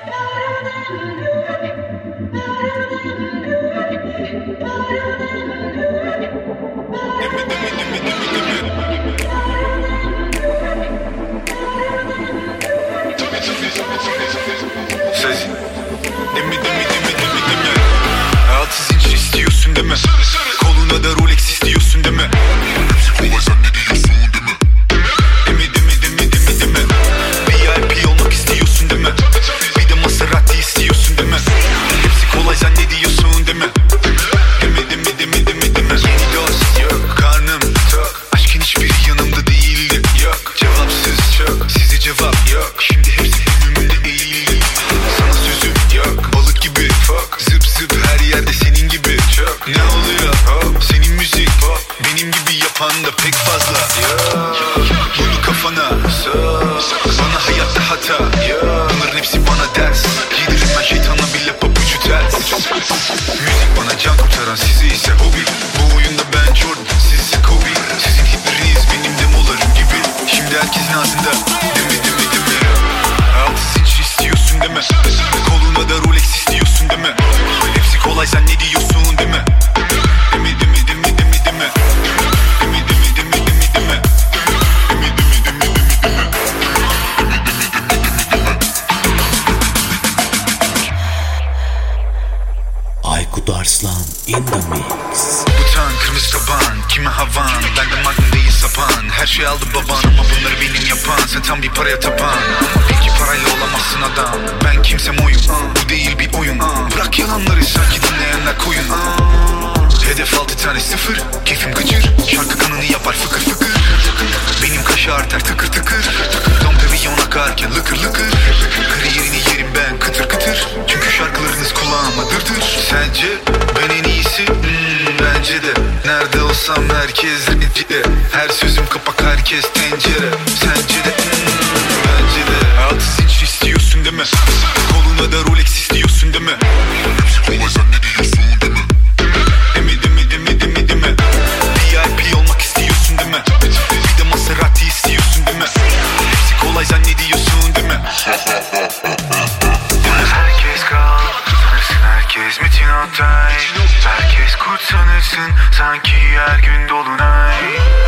Söz Demi demi demi demi demi Altı zincir istiyorsun deme. Koluna da Rolex istiyorsun tam bir paraya tapan Bil ki parayla olamazsın adam. Ben kimsem oyun Bu değil bir oyun. Bırak yalanları sanki dinleyenler koyun. Hedef altı tane sıfır. Keyfim gıcır. Şarkı kanını yapar fıkır fıkır. Benim kaşı arter tıkır tıkır. Dom pavillon akarken lıkır lıkır. Kariyerini yerim ben kıtır kıtır. Çünkü şarkılarınız kulağıma dırdır. Sence ben en iyisi? Hmm, bence de Nerede olsam herkes rencide Her sözüm kapak herkes tencere. Sence de? Bence de. Altı zincir istiyorsun deme Koluna da Rolex istiyorsun deme Kolay sen ne diyorsun deme Demi demi demi demi deme VIP olmak istiyorsun deme Bir de Maserati istiyorsun deme Hepsi kolay sen ne diyorsun deme sanırsın sanki her gün dolunay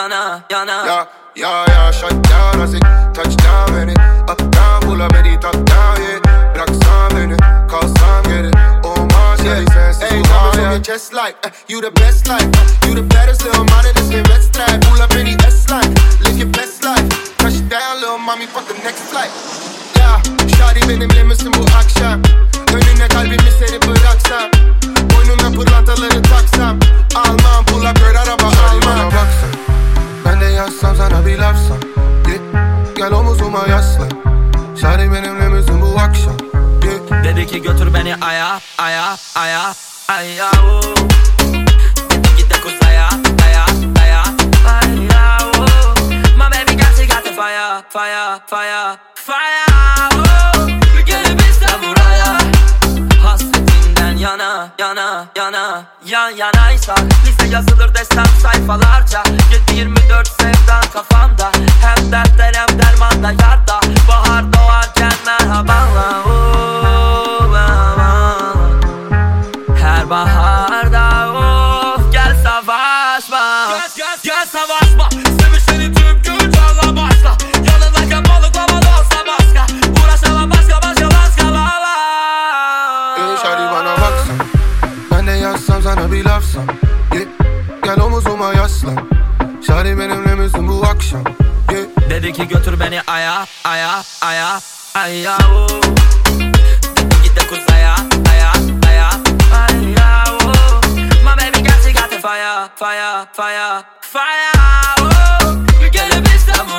yana yana. Ya, ya, ya Shut down, I say Touchdown beni Up down, pull up beni Top down, yeah. Bıraksan beni Kalsam geri Olmaz yeah. sensiz Hey, from your chest like eh, You the best like eh, You the baddest little money This game let's drive Pull up any S-line Live your best life. Touchdown, little mommy Fuck the next flight Ya, Shawty benimle misin bu akşam Önüne kalbimi serip bıraksam Boynuna pırlantaları taksam Almam pull up girl araba sana bir laf san Git gel omuzuma yaslan Şari benimle misin bu akşam Git. Dedi ki götür beni aya aya aya aya Dedi ki de kuzaya aya aya aya My baby got it got the fire fire fire fire o Gelebilsem buraya. Hasretinden yana yana yana yan yanaysak Liste yazılır desem sayfalarca. 7-24 sevdan kafamda. Hem dertler hem dermanda yarda. Bahar ki götür beni aya aya aya aya Git de kuzaya aya aya aya aya My baby got you got the fire fire fire fire Gelebilsem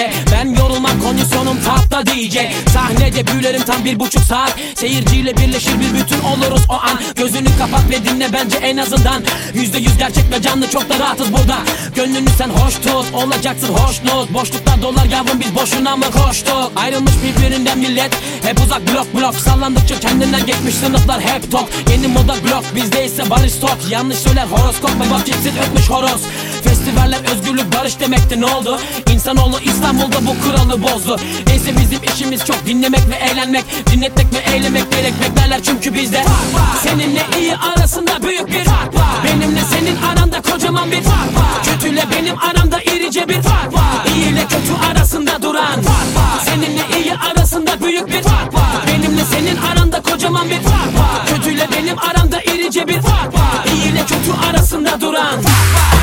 iyice Ben yorulmam kondisyonum tahta diyecek. Sahnede büyülerim tam bir buçuk saat. Seyirciyle birleşir bir bütün oluruz o an. Gözünü kapat ve dinle bence en azından. Yüzde yüz gerçek ve canlı çok da rahatız burada. Gönlünü sen hoş tut olacaksın hoşnut. Boşluklar dolar yavrum biz boşuna mı koştuk? Ayrılmış birbirinden millet Hep uzak blok blok. Sallandıkça kendinden geçmiş sınıflar hep tok Yeni moda blok bizde ise barış tok Yanlış söyler horoskop ve vakitsiz ötmüş horoz. Festivaller özgürlük barış demekti ne oldu? İnsanoğlu İstanbul'da bu kuralı bozdu. Neyse bizim işimiz çok dinlemek ve eğlenmek Dinletmek ve eylemek gerek beklerler çünkü bizde Seninle iyi arasında büyük bir fark var. Benimle senin aranda kocaman bir fark var. Kötüyle benim aramda irice bir fark var. İyi ile kötü arasında duran fark var. Seninle iyi arasında büyük bir fark var. Benimle senin aranda kocaman bir fark var. Kötüyle benim aramda irice bir fark var. İyi ile kötü arasında duran fark var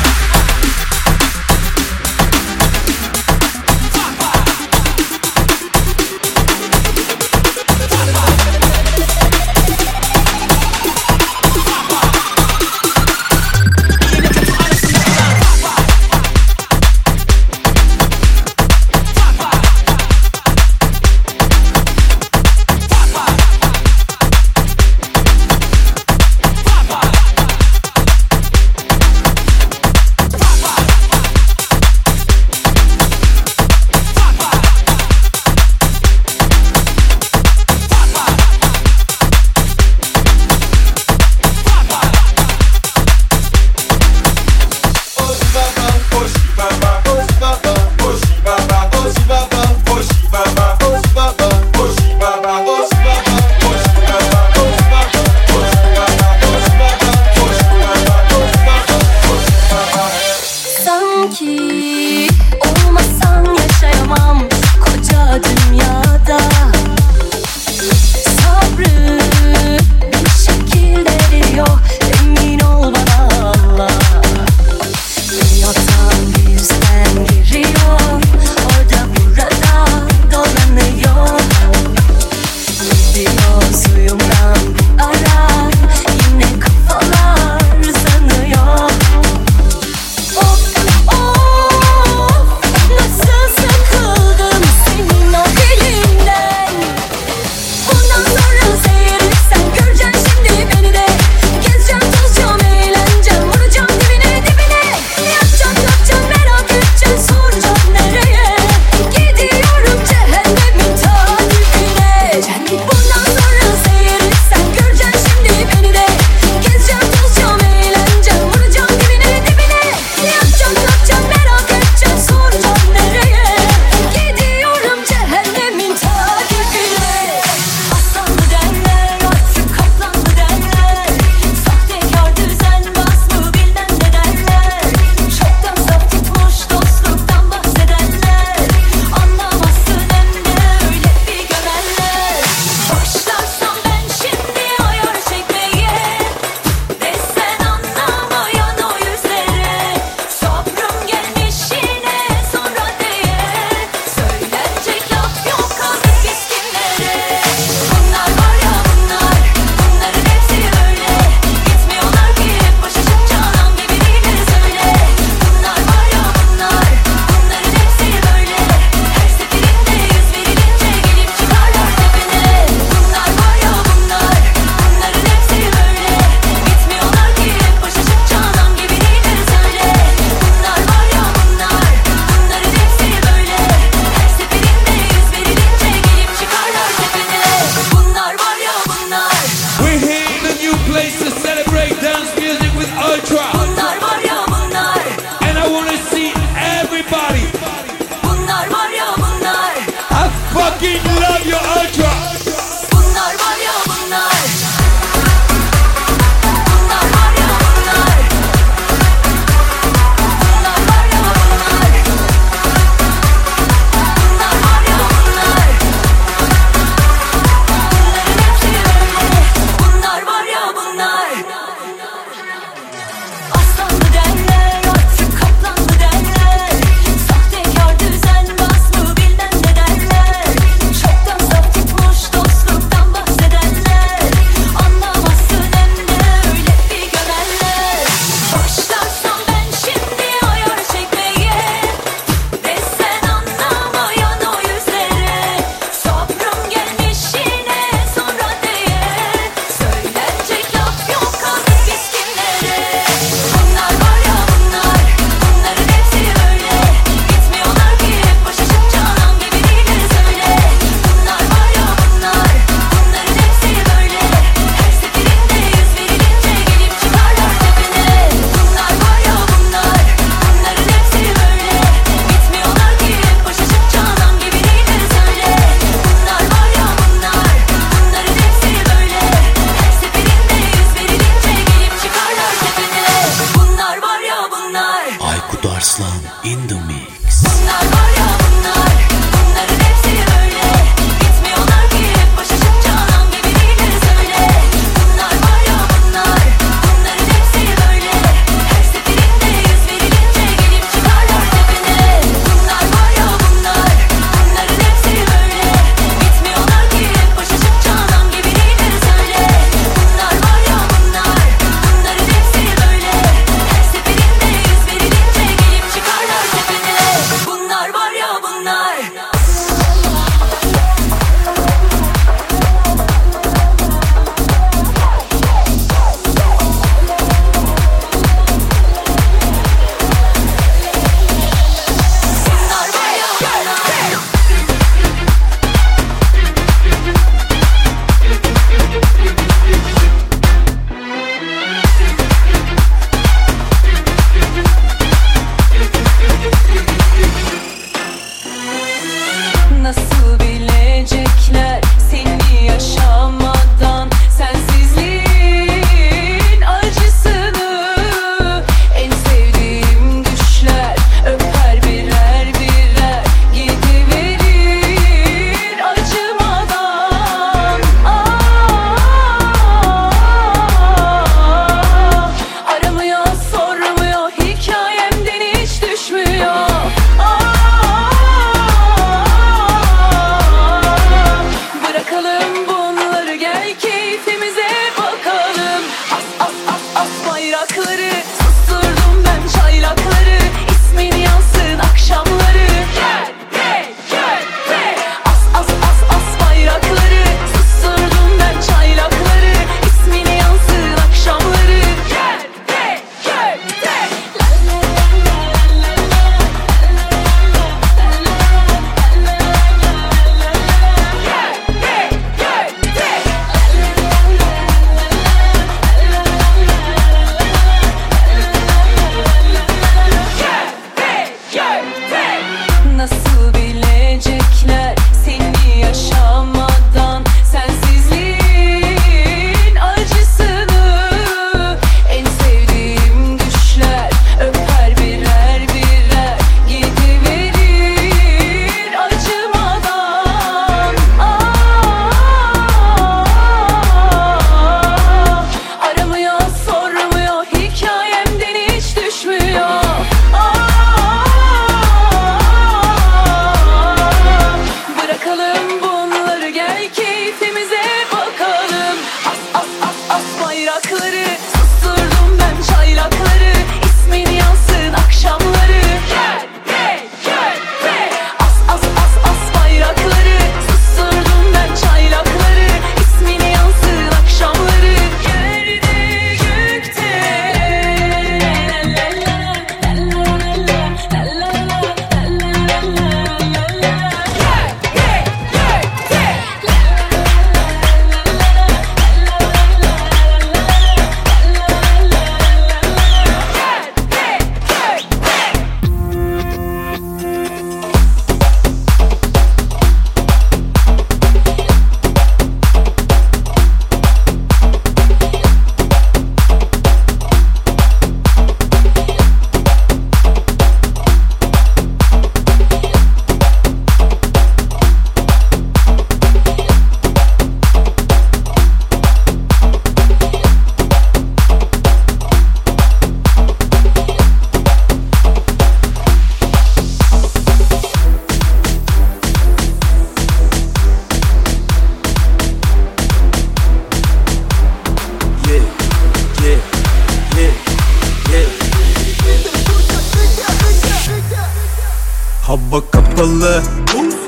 Hava kapalı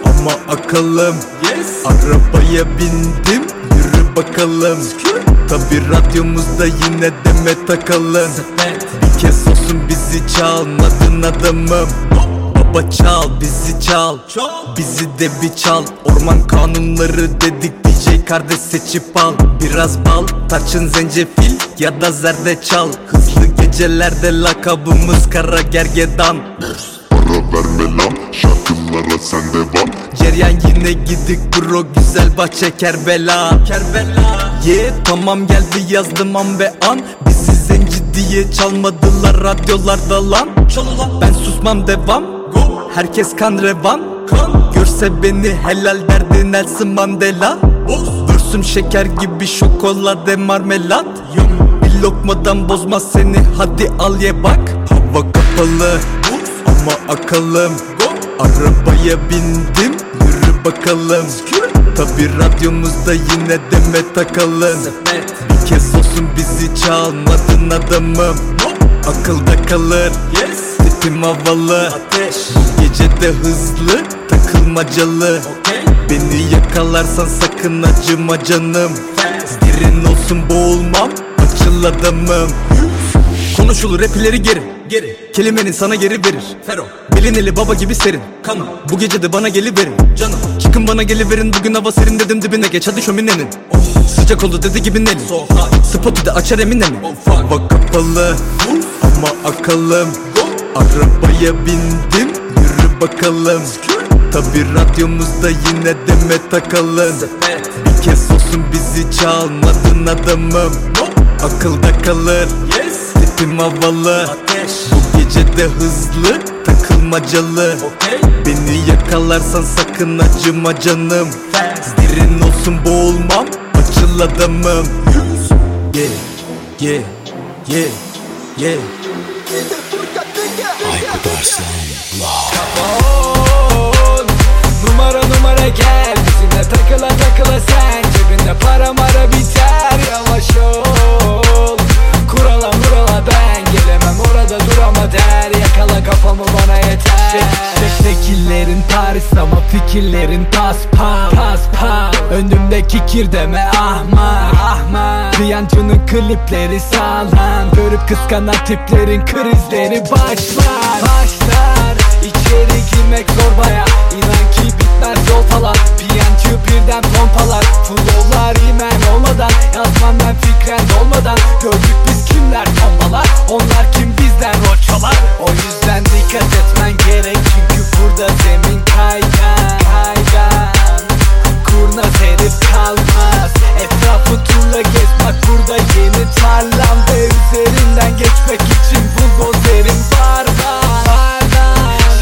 ama akalım. Arabaya bindim yürü bakalım. Tabi radyomuzda yine deme takalım. Bir kez olsun bizi çalmadın adamım. Baba çal bizi çal. Bizi de bir çal. Orman kanunları dedik DJ kardeş seçip al. Biraz bal tarçın zencefil ya da zerdeçal. Hızlı gecelerde lakabımız kara gergedan Lan şarkılara sen devam Ceryan yine gidik bro güzel bahçe Kerbela. Kerbela. Yeah tamam geldi yazdım an be an. Bizi zenci diye çalmadılar radyolarda lan. Ben susmam devam. Herkes kan revan. Görse beni helal derdi Nelson Mandela. Vürsüm şeker gibi şokolade marmelat. Bir lokmadan bozmaz seni hadi al ye bak. Hava kapalı ama akalım. Arabaya bindim yürü bakalım. Tabi radyomuzda yine deme takalım. Bir kez olsun bizi çalmadın adamım Akılda kalır. Tipim havalı. Bu gece de hızlı takılmacalı. Beni yakalarsan sakın acıma canım. Derin olsun boğulmam açıl adamım. Konuşulur rap ileri geri Geri. Kelimenin sana geri verir. Fero. Bilineli baba gibi serin. Kanım. Bu gece de bana geliverin. Canım. Çıkın bana geliverin. Bugün hava serin dedim dibine. Geç hadi şöminenin. Sıcak oldu dedi gibi Nelly Spotu da açar emine mi Hava kapalı. Ama akalım. Arabaya bindim. Yürü bakalım. Tabi radyomuzda yine deme takalım. Bir kez olsun bizi çalmadın adamım. Akılda kalır Tipim havalı. Bu gece de hızlı takılmacalı. Beni yakalarsan sakın acıma canım. Derin olsun boğulmam açıl adamım. Yeah yeah yeah yeah Aykut Arslan On Numara numara gel. Bizimle takıla takıla sen. Cebinde para mara biter. Yavaş ol Kurala murala ben Gelemem orada dur ama der. Yakala kafamı bana yeter. Şek, şekillerin Paris ama fikirlerin pas pas Pas pas Önümdeki kir deme ahmak Ahmak. Piyancının klipleri sağlam. Görüp kıskanan tiplerin krizleri başlar Başlar. İçeri girmek zor baya İnan bitmez yol falan. Piyancı birden pompalar. Flowlar imen olmadan. Yazmam ben fikren olmadan Gördük biz kimler tombalar Onlar kim bizden roçalar O yüzden dikkat etmen gerek. Çünkü burada zemin kaygan Kaygan. Kurnaz herif kalmaz. Etrafı turla gez. Bak burada yeni tarlam Ve üzerinden geçmek için buldozerim var var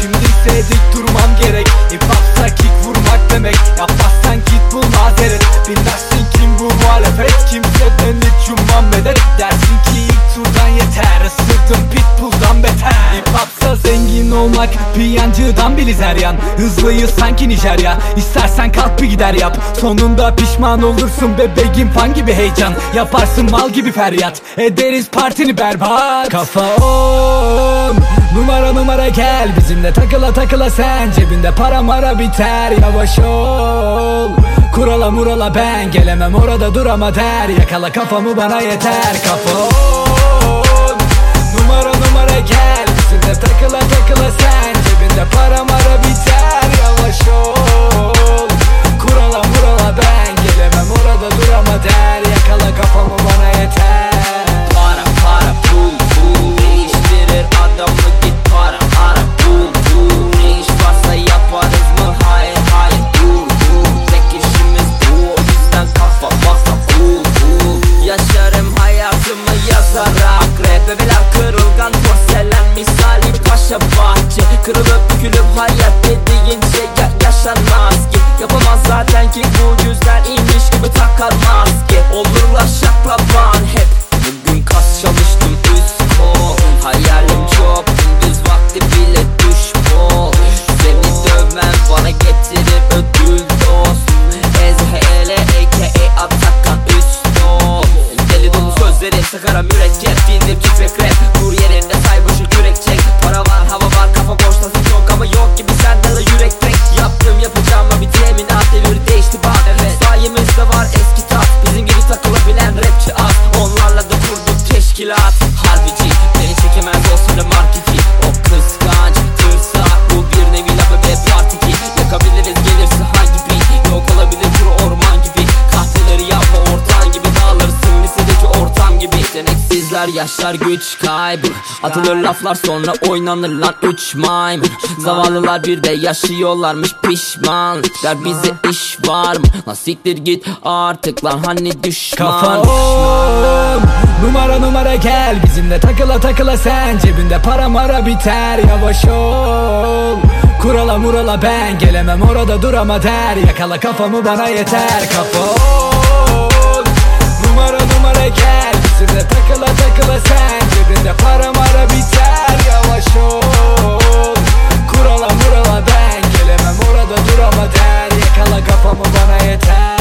Şimdi ise dik durmam gerek. Vurmak demek. Yapmazsan git bul mazeret. Bilmezsin kim bu muhalefet. Kimseden hiç ummam medet. Dersin ki ilk turdan yeter. Isırdım pitbull'dan beter. Hip hopsa zengin olmak Piyancıdan biliz her yan Hızlıyız sanki Nijerya. İstersen kalk bir gider yap. Sonunda pişman olursun bebeğim fan gibi heyecan. Yaparsın mal gibi feryat. Ederiz partini berbat. Kafa on Numara numara gel Bizimle takıla takıla sen. Cebinde para mara biter Yavaş ol. Kurala murala ben Gelemem orada dur ama der. Yakala kafamı bana yeter Kafa Numara numara gel Bizimle takıla takıla sen. Cebinde para mara biter Yavaş ol. Kurala murala ben Gelemem orada dur ama der. Yakala kafamı bana yeter. Para para pul pul. Değiştirir adamı para ara pul pul Ne iş varsa yaparız mı? Hayır hayır dur dur Tek işimiz bu o yüzden kafa masa cool cool Yaşarım hayatımı yazarak. Rebebeler kırılgan porselen misali paşa bahçe. Kırılıp bükülüp hayat dediğin şey ya- yaşanmaz ki. Yapamaz zaten ki bu yüzden iyiymiş gibi takar maske Olurlar şaklaban hep. Bugün kas çalıştım üst kol. Hayalim çok bana getirir ödül dost. Ezhele aka Atakan üst ol Deli dolu sözlerim sakaram mürekkep. Titrek rap Kur sever yaşlar güç kaybı. Atılır laflar sonra oynanır lan üç maymun. Zavallılar bir de yaşıyorlarmış pişmanlıklar. Bize iş var mı? Lan siktir git artık lan hani düşman? Kafa on Numara numara gel. Bizimle takıla takıla sen Cebinde para mara biter. Yavaş ol Kurala murala ben. Gelemem orada durama der. Yakala kafamı bana yeter. Kafa Numara numara gel Bizimle takıla takıla sen Cebinde para mara biter Yavaş ol. Kurala murala ben Gelemem orada durama der. Yakala kafamı bana yeter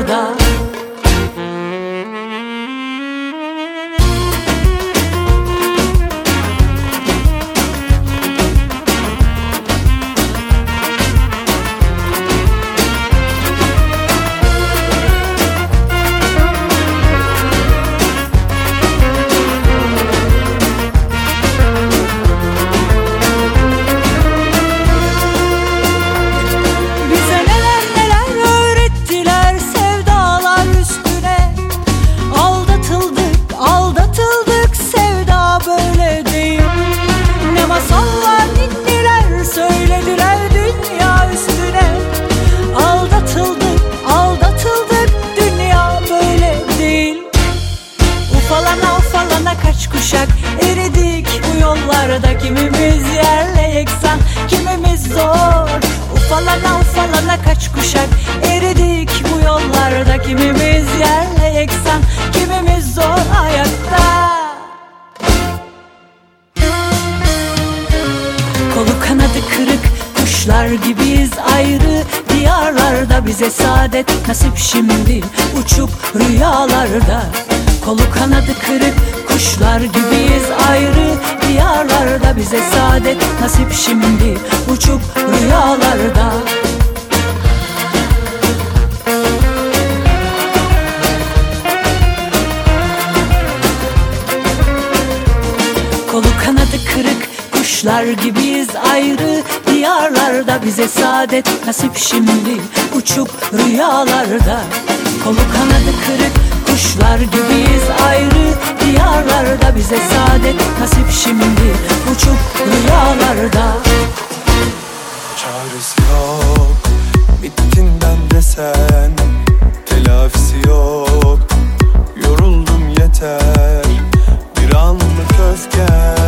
rüyalarda kuşlar gibiyiz ayrı Diyarlarda bize saadet nasip şimdi Uçup rüyalarda. Çaresi yok Bittin ben de sen Telafisi yok. Yoruldum yeter Bir anlık öfken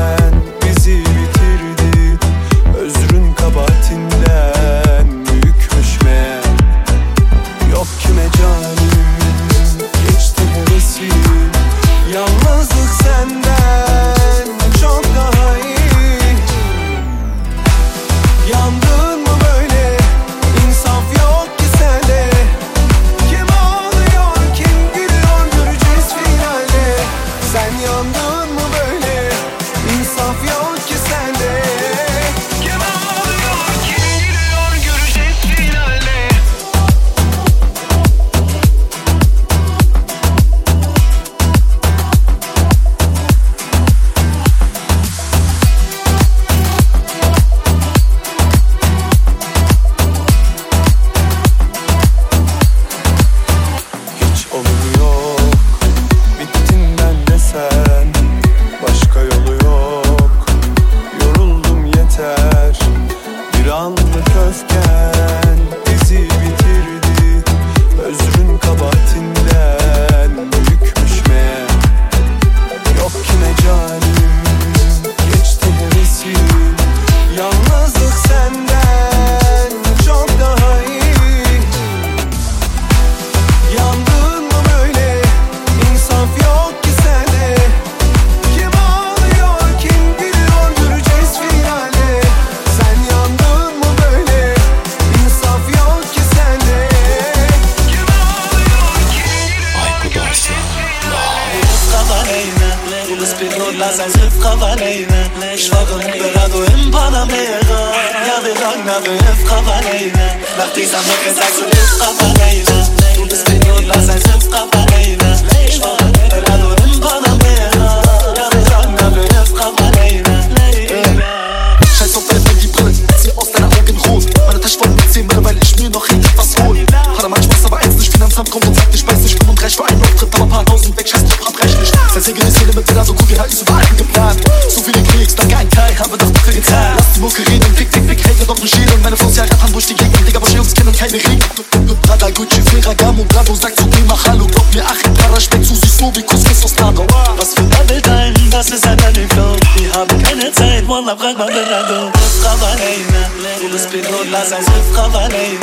ma fragment de nano. Grosse cravaleine Pour le speedo de la salle Grosse cravaleine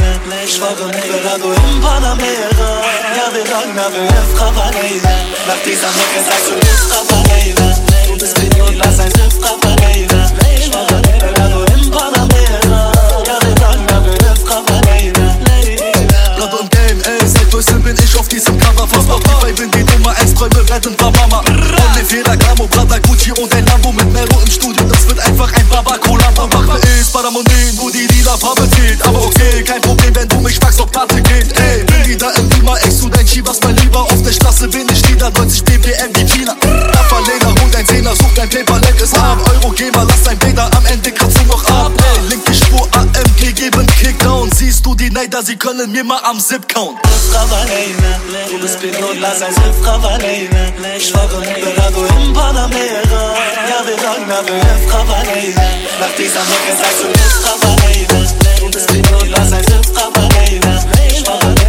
J'vois de de la Nummer 1, Träume retten war Mama Only Ferragamo, Prada, Gucci und ein Lambo mit Mero im Studio. Das wird einfach ein Babacola Mach ist Paramondin, wo die lila Farbe zählt. Aber okay, kein Problem, wenn du mich fragst, ob Karte geht. Ey, bin wieder im Beamer, ex du dein Chivas, mein Lieber Auf der Straße bin ich wieder. 90 BPM wie China. Rafa hol dein Zehner, such dein Paper, lenk es ab Euro, Geber, lass Alter, sie können mir mal am Zip kauen. Du bist Pinolas, ein Zip-Ravalene. Ich war Dorado in Panamera. Ja, wir sagen, na, wir Zip-Ravalene. Nach dieser Mecke sagst du Zip-Ravalene. Du bist Pinolas, ein Zip-Ravalene. Ich war Dorado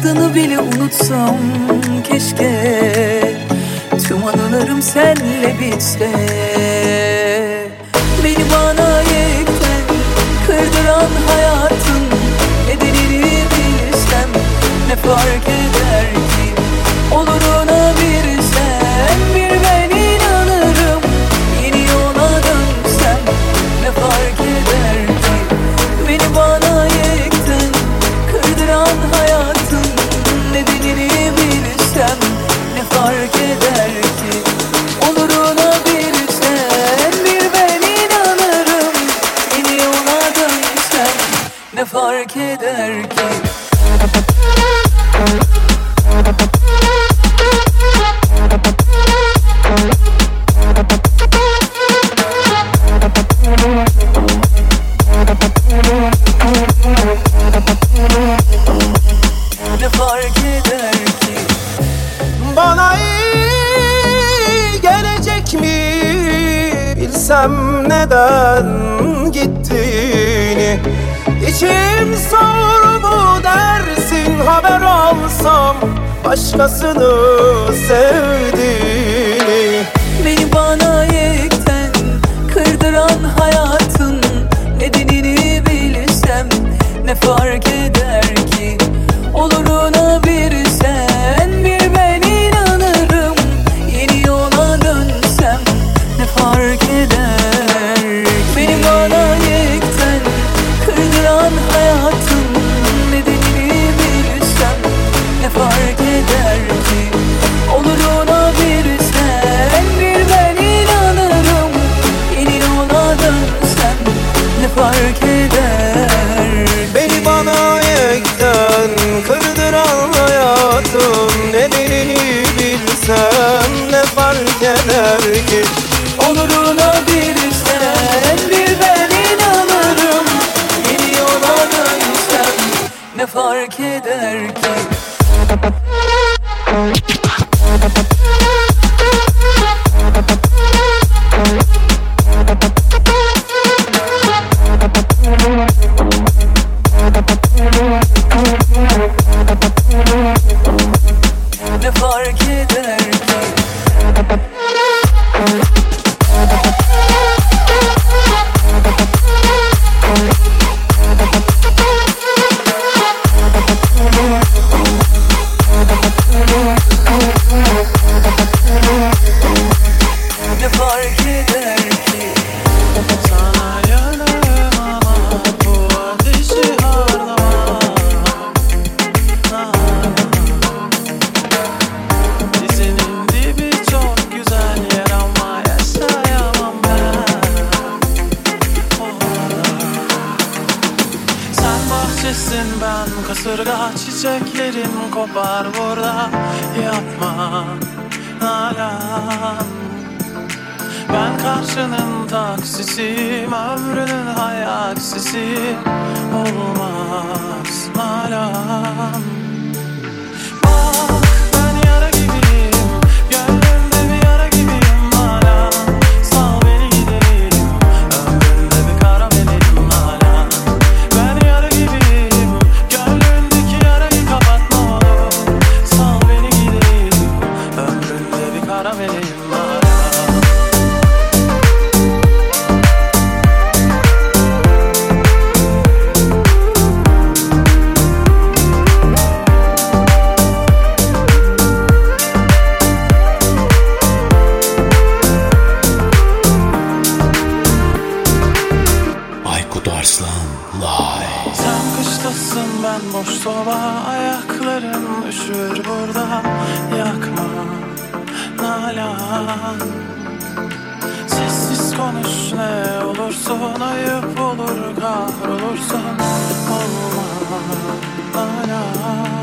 Adını bile unutsam keşke. Tüm anılarım senle bitse. Beni bana yekten kırdıran hayatın Nedenini bilsem ne fark eder ki? Olurum ne fark eder ki Live. Sen kıştasın ben boş soba. Ayakların üşür burada. Yakma nalan. Sessiz konuş ne olursun. Ayıp olur kahrolursan Olma nalan.